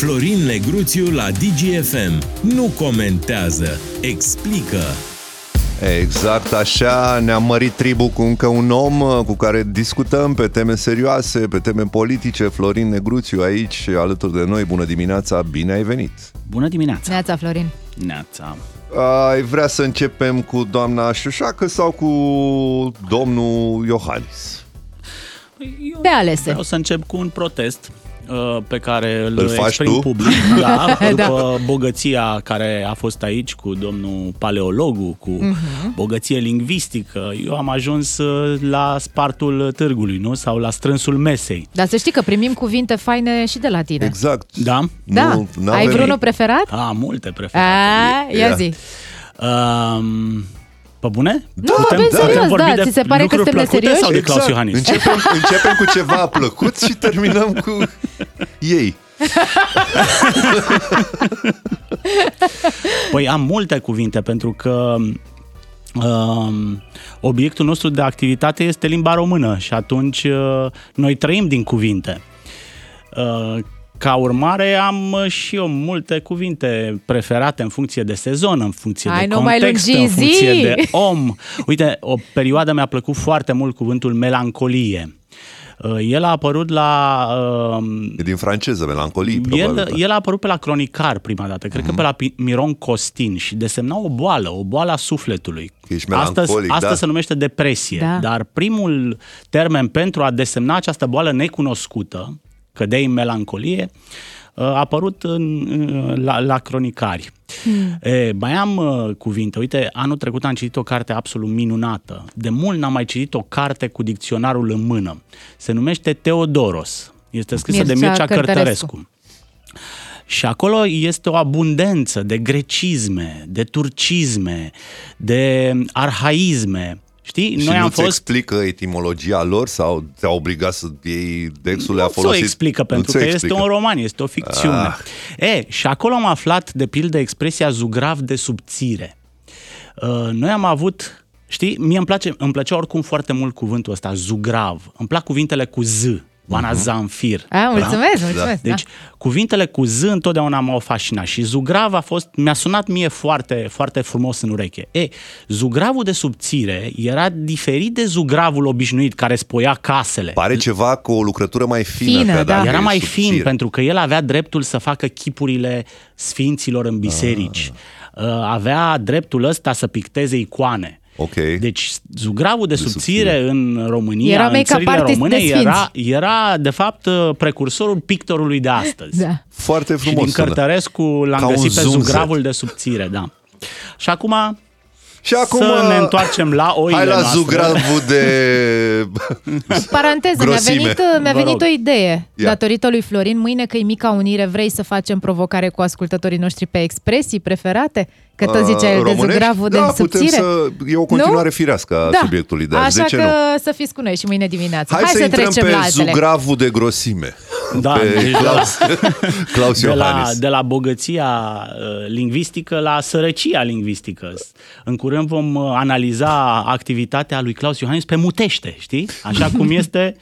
Florin Negruțiu la DGFM. Nu comentează, explică. Exact așa, ne-am mărit tribul cu încă un om uh, cu care discutăm pe teme serioase, pe teme politice. Florin Negruțiu aici, alături de noi. Bună dimineața, bine ai venit! Bună dimineața! Neața, Florin! Neața! Ai vrea să începem cu doamna Șușacă sau cu domnul Iohannis? De alese. O să încep cu un protest uh, pe care îl, Îl faci exprim tu? public, da, Da. după bogăția care a fost aici cu domnul paleologul, cu Mhm. bogăție lingvistică. Eu am ajuns uh, la spartul târgului, nu? Sau la strânsul mesei. Dar să știi că primim cuvinte faine și de la tine. Exact. Da? Da. Nu, Ai n-avem- vreunul preferat? A, multe preferate. A, ia Ia. zi. Um, pe bune? Da, bine, serios, vorbi da, de ți se pare că lucruri suntem plăcute neserioși? sau de Claus Iohannis? Începem, începem cu ceva plăcut și terminăm cu ei. Păi am multe cuvinte pentru că um, obiectul nostru de activitate este limba română și atunci uh, noi trăim din cuvinte. Uh, ca urmare am uh, și eu multe cuvinte preferate în funcție de sezon, în funcție Hai, de nu mai context, lungi, în funcție zi! de om. Uite, o perioadă mi-a plăcut foarte mult cuvântul melancolie. Uh, El a apărut la uh, E din franceză, melancolii, probabil. da. el, el a apărut pe la Cronicar prima dată, cred că pe la Pi- Miron Costin și desemna o boală, o boală a sufletului. Că ești Astăzi, melancolic, asta da. se numește depresie, Da. dar primul termen pentru a desemna această boală necunoscută, cădei în melancolie, a apărut în, în- la, la cronicari. Hmm. E, mai am uh, cuvinte. Uite, anul trecut am citit o carte absolut minunată. De mult n-am mai citit o carte cu dicționarul în mână. Se numește Teodoros. Este scrisă de Mircea Mircea Cărtărescu. Cărtărescu. Și acolo este o abundență de grecisme, de turcisme, de arhaisme. Știi? Și Noi nu am ți fost explică etimologia lor sau te-a obligat să iei textul le-a nu ți-o folosit? explică, Nu pentru ți-o că explică. este un roman, este o ficțiune. Ah. E, și acolo am aflat, de pildă, expresia zugrav de subțire. Uh, Noi am avut, știi, mie îmi, place, îmi plăcea oricum foarte mult cuvântul ăsta, zugrav. Îmi plac cuvintele cu z, Oana Zamfir. A, mulțumesc, mulțumesc. Deci, da. cuvintele cu z întotdeauna m-au fascinat și zugrav a fost, mi-a sunat mie foarte, foarte frumos în ureche. E, zugravul de subțire era diferit de zugravul obișnuit care spoia casele. Pare ceva cu o lucrătură mai fină. Fină, că da. dacă Era e mai subțire. fin pentru că el avea dreptul să facă chipurile sfinților în biserici. Ah. Uh, Avea dreptul ăsta să picteze icoane. Ok. Deci zugravul de, De subțire, subțire. în România, Era în make-up țările artist române, de sfinți. era, era de fapt uh, precursorul pictorului de astăzi. Da. Foarte Și frumos din sună. Cărtărescu l-am Ca un găsit pe zumzet. zugravul de subțire, da. Și acum, Și acum să ne întoarcem la oile Hai la noastre. zugravul de... Paranteză, mi-a Grosime. venit, mi-a Vă venit rog. o idee. Ia. Datorită lui Florin, mâine că e mica unire, vrei să facem provocare cu ascultătorii noștri pe expresii preferate? Că tot zicea el de Uh, românești? zugravul de da, putem subțire? să... E o continuare Nu? firească a Da. subiectului de azi. Așa de ce că nu? să fiți cu noi și mâine dimineață. Hai, Hai, să, să intrăm trecem pe la altele. zugravul de grosime. Da, pe deci de la- Claus, Claus de la, Iohannis. de la bogăția uh, lingvistică la sărăcia lingvistică. În curând vom uh, analiza activitatea lui Claus Iohannis pe mutește, știi? Așa cum este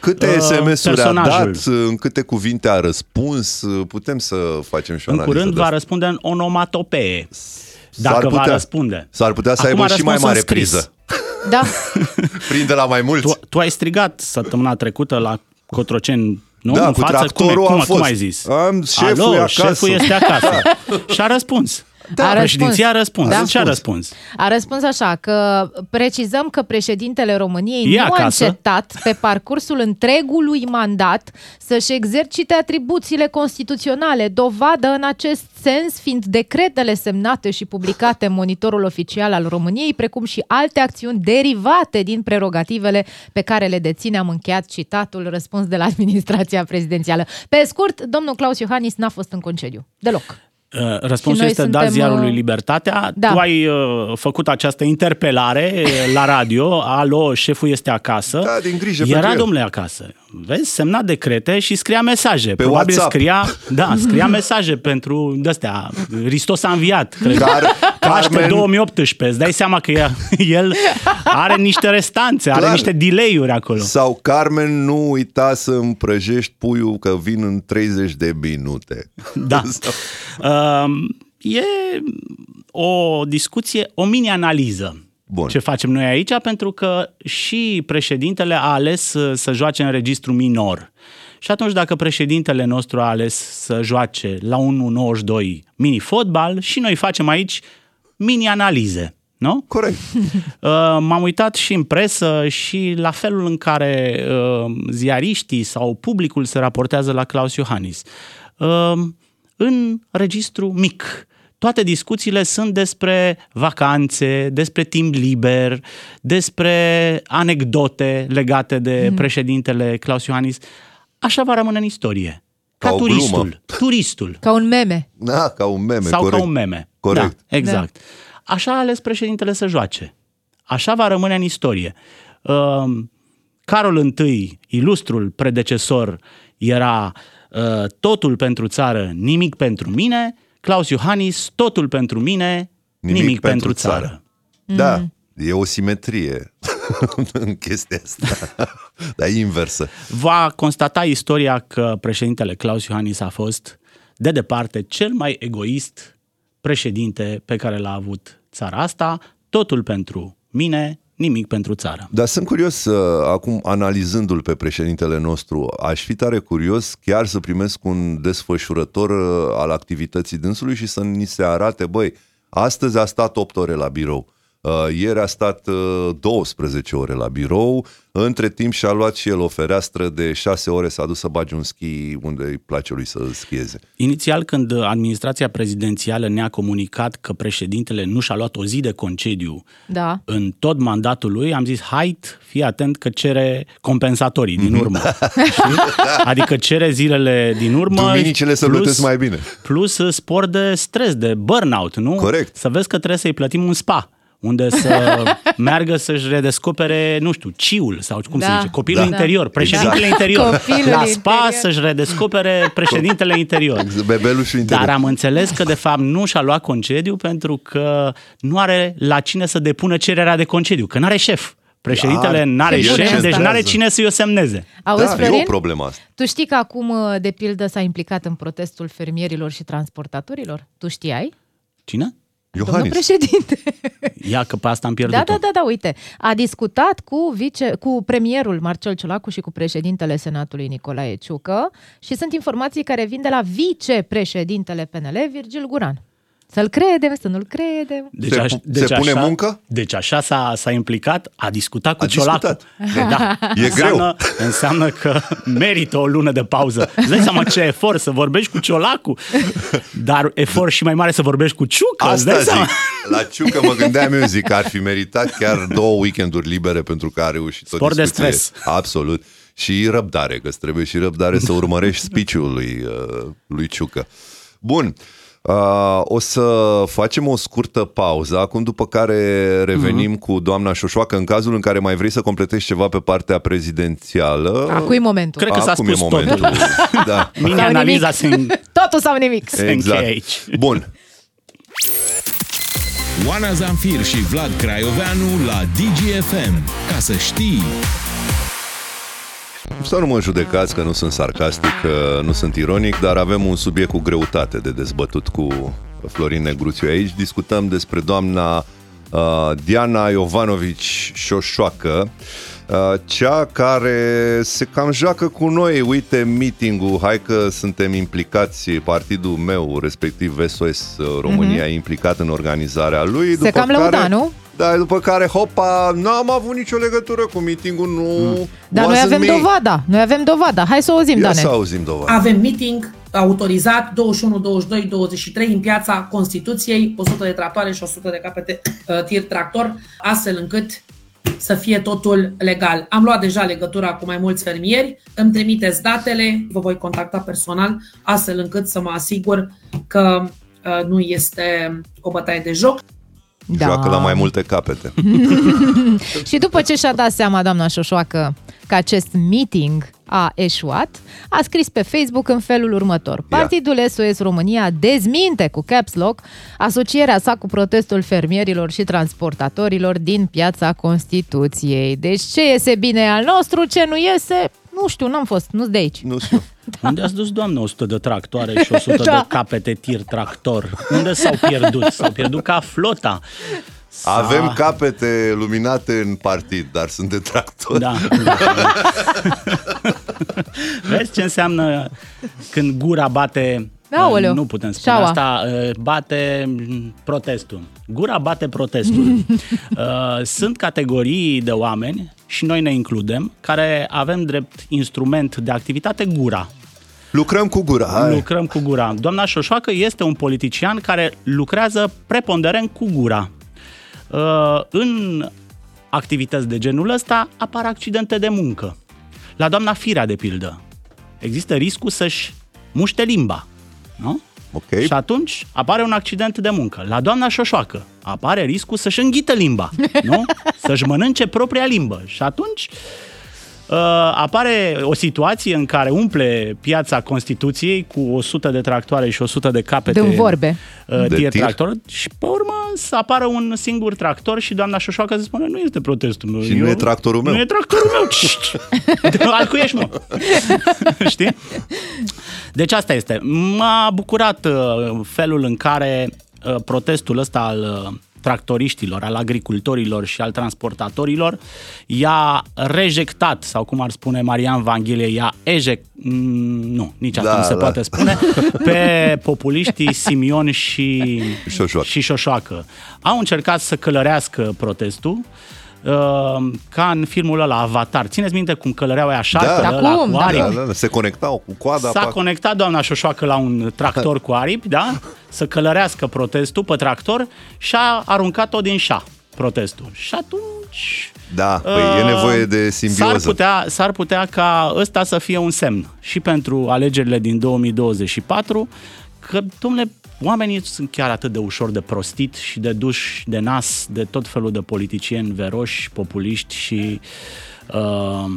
Câte uh, SMS-uri a personajul. dat, în câte cuvinte a răspuns, putem să facem și o În analiză curând de va asta. răspunde în onomatopee. S-ar Dacă va putea- răspunde. S-ar putea să Acum aibă a și mai răspuns în mare scris. priză. Da, Prinde la mai mulți. Tu, tu ai strigat săptămâna trecută la Cotroceni, nu? Da, în cu față, cum, e, tractorul cum, am cum fost. ai zis? Am- șeful Alo, e acasă. șeful este acasă. Și a răspuns. Da, a Președinția a răspuns. răspuns. Da. Ce a răspuns? A răspuns așa, că precizăm că președintele României E nu acasă. a încetat pe parcursul întregului mandat să-și exercite atribuțiile constituționale, dovadă în acest sens fiind decretele semnate și publicate în monitorul oficial al României, precum și alte acțiuni derivate din prerogativele pe care le deține. Am încheiat citatul răspuns de la administrația prezidențială. Pe scurt, domnul Claus Iohannis n-a fost în concediu. Deloc. Uh, Răspunsul noi este suntem, dat ziarului uh, Libertatea. da. Tu ai uh, făcut această interpelare uh, la radio. Alo, șeful este acasă. Da, din grijă Era pentru el. domnule acasă. Vezi, semna decrete și scria mesaje. Pe Probabil WhatsApp. scria, da, scria mesaje pentru de-astea. Hristos a înviat, cred. Care, Paște Carmen, 2018, îți dai seama că ea- el are niște restanțe, are Clar. niște delay-uri acolo. sau Carmen nu uita să împrăjești puiul că vin în 30 de minute. Da. Um, e o discuție, o mini-analiză. Bun. Ce facem noi aici, pentru că și președintele a ales să, să joace în registru minor. Și atunci dacă președintele nostru a ales să joace la 1.92 mini-fotbal și noi facem aici mini-analize, nu? Corect. Uh, m-am uitat și în presă și la felul în care uh, ziariștii sau publicul se raportează la Claus Iohannis. Uh, în registru mic. Toate discuțiile sunt despre vacanțe, despre timp liber, despre anecdote legate de Mhm. președintele Claus Iohannis. Așa va rămâne în istorie. Ca, Ca o glumă. turistul. Turistul. Ca un meme. Da, ca un meme, Sau corect. ca un meme. Corect. Da, exact. Așa a ales președintele să joace. Așa va rămâne în istorie. Uh, Carol I, ilustrul predecesor, era uh, totul pentru țară, nimic pentru mine. Claus Iohannis, totul pentru mine, nimic, nimic pentru, țară. Da, Mm. e o simetrie în chestia asta, dar e inversă. Va constata istoria că președintele Claus Iohannis a fost, de departe, cel mai egoist președinte pe care l-a avut țara asta, totul pentru mine, nimic pentru țară. Dar sunt curios, uh, acum analizându-l pe președintele nostru, aș fi tare curios chiar să primesc un desfășurător uh, al activității dânsului și să ni se arate, băi, astăzi a stat 8 ore la birou, uh, ieri a stat uh, 12 ore la birou, între timp și-a luat și el o fereastră de 6 ore, s-a dus să bage un schi unde îi place lui să schieze. Inițial, când administrația prezidențială ne-a comunicat că președintele nu și-a luat o zi de concediu Da. în tot mandatul lui, am zis, hai, fii atent că cere compensatorii din urmă. Știi? Adică cere zilele din urmă. Duminicile să plătesc mai bine. Plus spor de stres, de burnout, nu? Corect. Să vezi că trebuie să-i plătim un spa unde să meargă să-și redescopere, nu știu, ciul sau cum Da. se zice, copilul Da. interior, președintele Exact. interior. Copilul La spa interior. să-și redescopere președintele interior. Bebelușul interior. Dar am înțeles că de fapt nu și-a luat concediu pentru că nu are la cine să depună cererea de concediu, că n-are șef. Președintele Iar, n-are el șef, deci centrează. n-are cine să-i o semneze. Auzi, da, e Florin? o problemă asta. Tu știi că acum, uh, de pildă, s-a implicat în protestul fermierilor și transportatorilor? Tu știai? Cine? Domnul Iohannis. președinte. Ia că pe asta am pierdut Da, da, da, da, uite. A discutat cu, vice, cu premierul Marcel Ciolacu și cu președintele Senatului Nicolae Ciucă și sunt informații care vin de la vicepreședintele PNL, Virgil Guran. Să-l credem, să nu-l credem. Deci, Se aș, pu- deci se pune așa, muncă? Deci așa s-a, s-a implicat, a discutat cu A Ciolacu. discutat. Da. E înseamnă, Înseamnă că merită o lună de pauză. Îți dai seama ce efort să vorbești cu Ciolacu, dar efort și mai mare să vorbești cu Ciucă. îți dai Asta seama? zic. La Ciucă mă gândeam eu, zic că ar fi meritat chiar două weekenduri libere pentru că a reușit o Spor de discuție. stres. Absolut. Și răbdare, că îți trebuie și răbdare să urmărești speech-ul lui, uh, lui Ciucă. Bun. Uh, o să facem o scurtă pauză, acum după care revenim cu doamna Șoșoacă în cazul în care mai vrei să completezi ceva pe partea prezidențială. Acum e momentul. Cred că s-a Acum e spus momentul. totul. Da. Mini-analiza se Totul sau nimic. se încheie aici. Bun. Oana Zanfir și Vlad Craioveanu la DGFM. Ca să știi... Să nu mă judecați că nu sunt sarcastic, că nu sunt ironic, dar avem un subiect cu greutate de dezbătut cu Florin Negruțiu aici. Discutăm despre doamna uh, Diana Jovanovici Șoșoacă, uh, cea care se cam joacă cu noi. Uite meeting-ul, hai că suntem implicați, partidul meu, respectiv SOS România, mm-hmm. implicat în organizarea lui. Se cam lăuda, nu? Da, după care, hopa, n-am avut nicio legătură cu meeting-ul, nu... Dar noi wasn't avem me. dovada. Noi avem dovada. Hai să o auzim, Ia Dane. să auzim dovada. Avem meeting autorizat 21, 22, 23 în piața Constituției, 100 de tractoare și 100 de capete uh, tir tractor, astfel încât să fie totul legal. Am luat deja legătura cu mai mulți fermieri, îmi trimiteți datele, vă voi contacta personal, astfel încât să mă asigur că uh, nu este o bătaie de joc. Da. Joacă la mai multe capete. Și după ce și-a dat seama doamna Șoșoacă că acest meeting a eșuat, a scris pe Facebook în felul următor. Partidul SOS România dezminte cu caps lock asocierea sa cu protestul fermierilor și transportatorilor din piața Constituției. Deci ce iese bine al nostru, ce nu iese, nu știu, n-am fost, nu-s de aici. Nu știu. Unde ați dus, doamnă, 100 de tractoare și 100 Da. de capete tir tractor? Unde s-au pierdut? S-au pierdut ca flota. S-a- Avem capete luminate în partid, dar sunt de tractor. Da. Vezi ce înseamnă când gura bate... Aoleu. Nu putem spune Șaua. asta, bate protestul. Gura bate protestul. Uh, Sunt categorii de oameni, și noi ne includem, care avem drept instrument de activitate gura. Lucrăm cu gura. Hai. Lucrăm cu gura. Doamna Șoșoacă este un politician care lucrează preponderent cu gura. Uh, În activități de genul ăsta apar accidente de muncă. La doamna Firea, de pildă, există riscul să-și muște limba. Nu? Ok. Și atunci apare un accident de muncă. La doamna Șoșoacă apare riscul să-și înghită limba, nu? Să-și mănânce propria limbă. Și atunci uh, apare o situație în care umple piața Constituției cu 100 de tractoare și 100 de capete De vorbe. uh, De tir tir. tractor și pe urmă să apară un singur tractor și doamna Șoșoacă să spune nu este protestul meu. Și nu e tractorul meu." Nu e tractorul meu. De al cui ești, mă? Știi? Deci asta este. M-a bucurat uh, felul în care uh, protestul ăsta al uh, tractoriștilor, al agricultorilor și al transportatorilor i-a rejectat, sau cum ar spune Marian Vanghelie, i-a eject... Mm, Nu, nici asta Da, nu se da. poate spune, pe populiștii Simion și Șoșoacă. și Șoșoacă. Au încercat să călărească protestul, uh, ca în filmul ăla, Avatar. Țineți minte cum călăreau aia șarpele Da. ăla Acum, cu da. aripi? Da, da, da, se conectau cu coada. S-a pac. conectat doamna Șoșoacă la un tractor cu aripi, da? Să călărească protestul pe tractor și a aruncat-o din șa protestul. Și atunci... Da, păi e uh, nevoie de simbioză. S-ar putea, s-ar putea ca ăsta să fie un semn și pentru alegerile din 2024 că, domnule, oamenii sunt chiar atât de ușor de prostit și de duși de nas de tot felul de politicieni veroși, populiști și... Uh,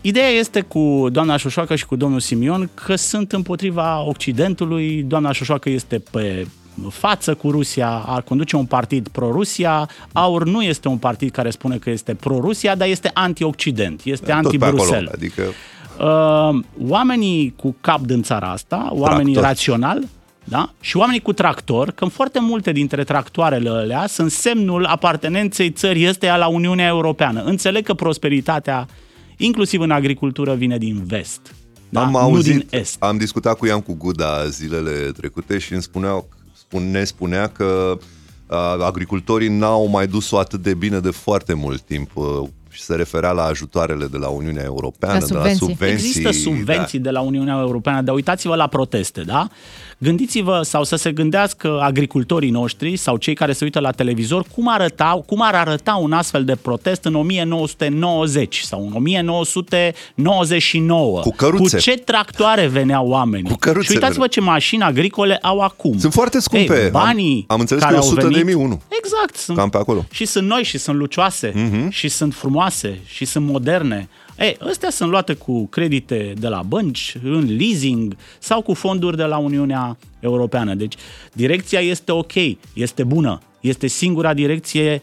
Ideea este cu doamna Șoșoacă și cu domnul Simion că sunt împotriva Occidentului. Doamna Șoșoacă este pe față cu Rusia, ar conduce un partid pro-Rusia. Aur nu este un partid care spune că este pro-Rusia, dar este anti-Occident, este Tot pe acolo. anti-Bruxelles. Adică Uh, oamenii cu cap din țara asta, oamenii Tractor. rațional, da? și oamenii cu tractor, că foarte multe dintre tractoarele alea sunt semnul apartenenței țării ăsteia la Uniunea Europeană. Înțeleg că prosperitatea, inclusiv în agricultură, vine din vest. Da? am nu auzit, din est. am discutat cu Ian cu Guda zilele trecute și îmi spuneau, spun, ne spunea că uh, agricultorii n-au mai dus-o atât de bine de foarte mult timp uh, și se referea la ajutoarele de la Uniunea Europeană, La de la subvenții. subvenții. Există subvenții de la Uniunea Europeană, dar uitați-vă la proteste, da? Gândiți-vă sau să se gândească agricultorii noștri sau cei care se uită la televizor cum, arătau, cum ar arăta un astfel de protest în 1990 sau în 1999. Cu căruțe. Cu ce tractoare veneau oamenii? Cu căruțe Și uitați-vă ce mașini agricole au acum. Sunt foarte scumpe. Ei, banii Am- am înțeles care că e au 100 de venit, mii unul. Exact. Sunt, Cam pe acolo. și sunt noi și sunt lucioase Mhm. și sunt frumoase și sunt moderne. Ei, astea sunt luate cu credite de la bănci, în leasing sau cu fonduri de la Uniunea Europeană. Deci direcția este ok, este bună, este singura direcție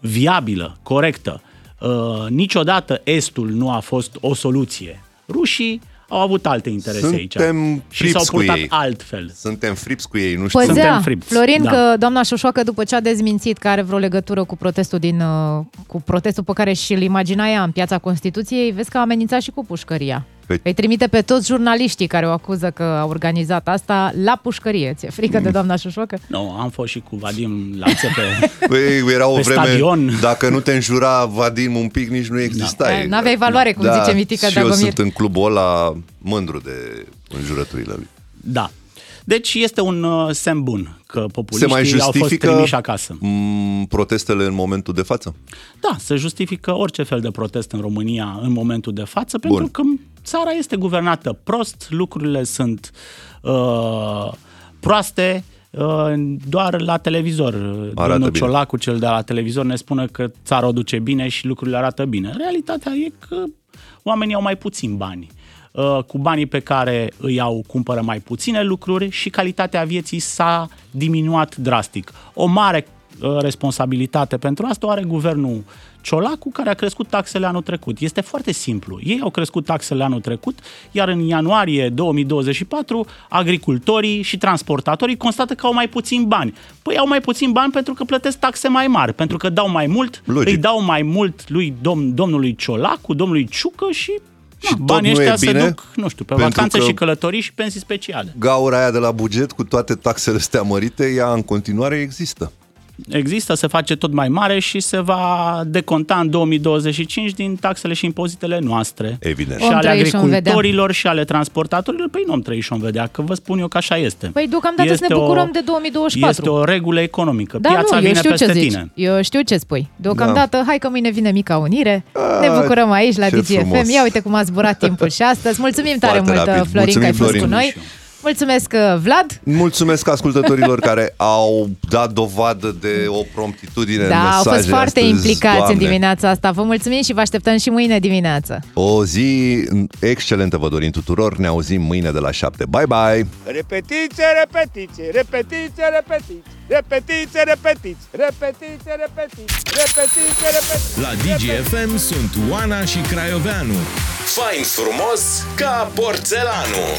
viabilă, corectă. Uh, niciodată Estul nu a fost o soluție. Rușii au avut alte interese Suntem aici și s-au frips cu purtat ei. altfel. Suntem frips cu ei, nu știu. Suntem Păzea, fripți, Florin, da. că doamna Șoșoacă, după ce a dezmințit că are vreo legătură cu protestul din uh, cu protestul pe care și-l imagina ea în piața Constituției, vezi că a amenințat și cu pușcăria. Păi- Îi trimite pe toți jurnaliștii care o acuză că a organizat asta la pușcărie. Ți-e frică de doamna Șoșoacă? Nu, am fost și cu Vadim la țepe. Păi, era o Pe vreme, stadion. dacă nu te înjura Vadim un pic, nici nu existai. Da. N-aveai valoare, cum zice Mitică și eu Dragomir. sunt în clubul ăla mândru de înjurăturile lui. Da. Deci este un uh, semn bun că Se populiștii mai au fost justifică trimiși acasă. m, protestele în momentul de față? Da, se justifică orice fel de protest în România în momentul de față, pentru Bun. că țara este guvernată prost, lucrurile sunt uh, proaste, uh, doar la televizor. Arată Domnul bine. Ciolacu, cel de la televizor, ne spune că țara o duce bine și lucrurile arată bine. Realitatea e că Oamenii au mai puțin bani. Uh, Cu banii pe care îi au, cumpără mai puține lucruri și calitatea vieții s-a diminuat drastic. O mare uh, responsabilitate pentru asta o are guvernul Ciolacu, care a crescut taxele anul trecut. Este foarte simplu. Ei au crescut taxele anul trecut, iar în ianuarie 2024 agricultorii și transportatorii constată că au mai puțin bani. Păi au mai puțin bani pentru că plătesc taxe mai mari, pentru că dau mai mult, Logic. îi dau mai mult lui dom- domnului Ciolacu, domnului Ciucă și, Și na, tot banii nu e ăștia bine, se duc, nu știu, pe pentru vacanțe că- și călătorii și pensii speciale. Gaura aia de la buget cu toate taxele astea mărite, ea în continuare există. Există, se face tot mai mare și se va deconta în 2025 din taxele și impozitele noastre. Evident. Și Om ale trăi și om vedea. agricultorilor și ale transportatorilor, păi nu om trăi și om vedea, că vă spun eu că așa este. Păi deocamdată să ne o- bucurăm de 2024. Este o regulă economică. Da, Piața nu, eu vine știu peste ce zici. tine. Eu știu ce spui. Deocamdată, hai că mâine vine Mica Unire. ne Ah, bucurăm aici la ce DGFM. frumos. Ia uite cum a zburat timpul și astăzi. Mulțumim tare Foarte mult, rapid. Florin, că ai Mulțumim, fost cu Florin. noi. Mulțumesc, uh, Vlad! Mulțumesc ascultătorilor care au dat dovadă de o promptitudine da, în mesaje au fost foarte astăzi, implicați doamne. în dimineața asta. Vă mulțumim și vă așteptăm și mâine dimineață. O zi excelentă vă dorim tuturor. Ne auzim mâine de la 7. Bye, bye! Repetiție, repetiție, repetiție, repetiție. Repetiție, repetiți, repetiție, repetiți, repetiție, repetiți. La DGFM sunt Oana și Craioveanu. Fain frumos ca porțelanul.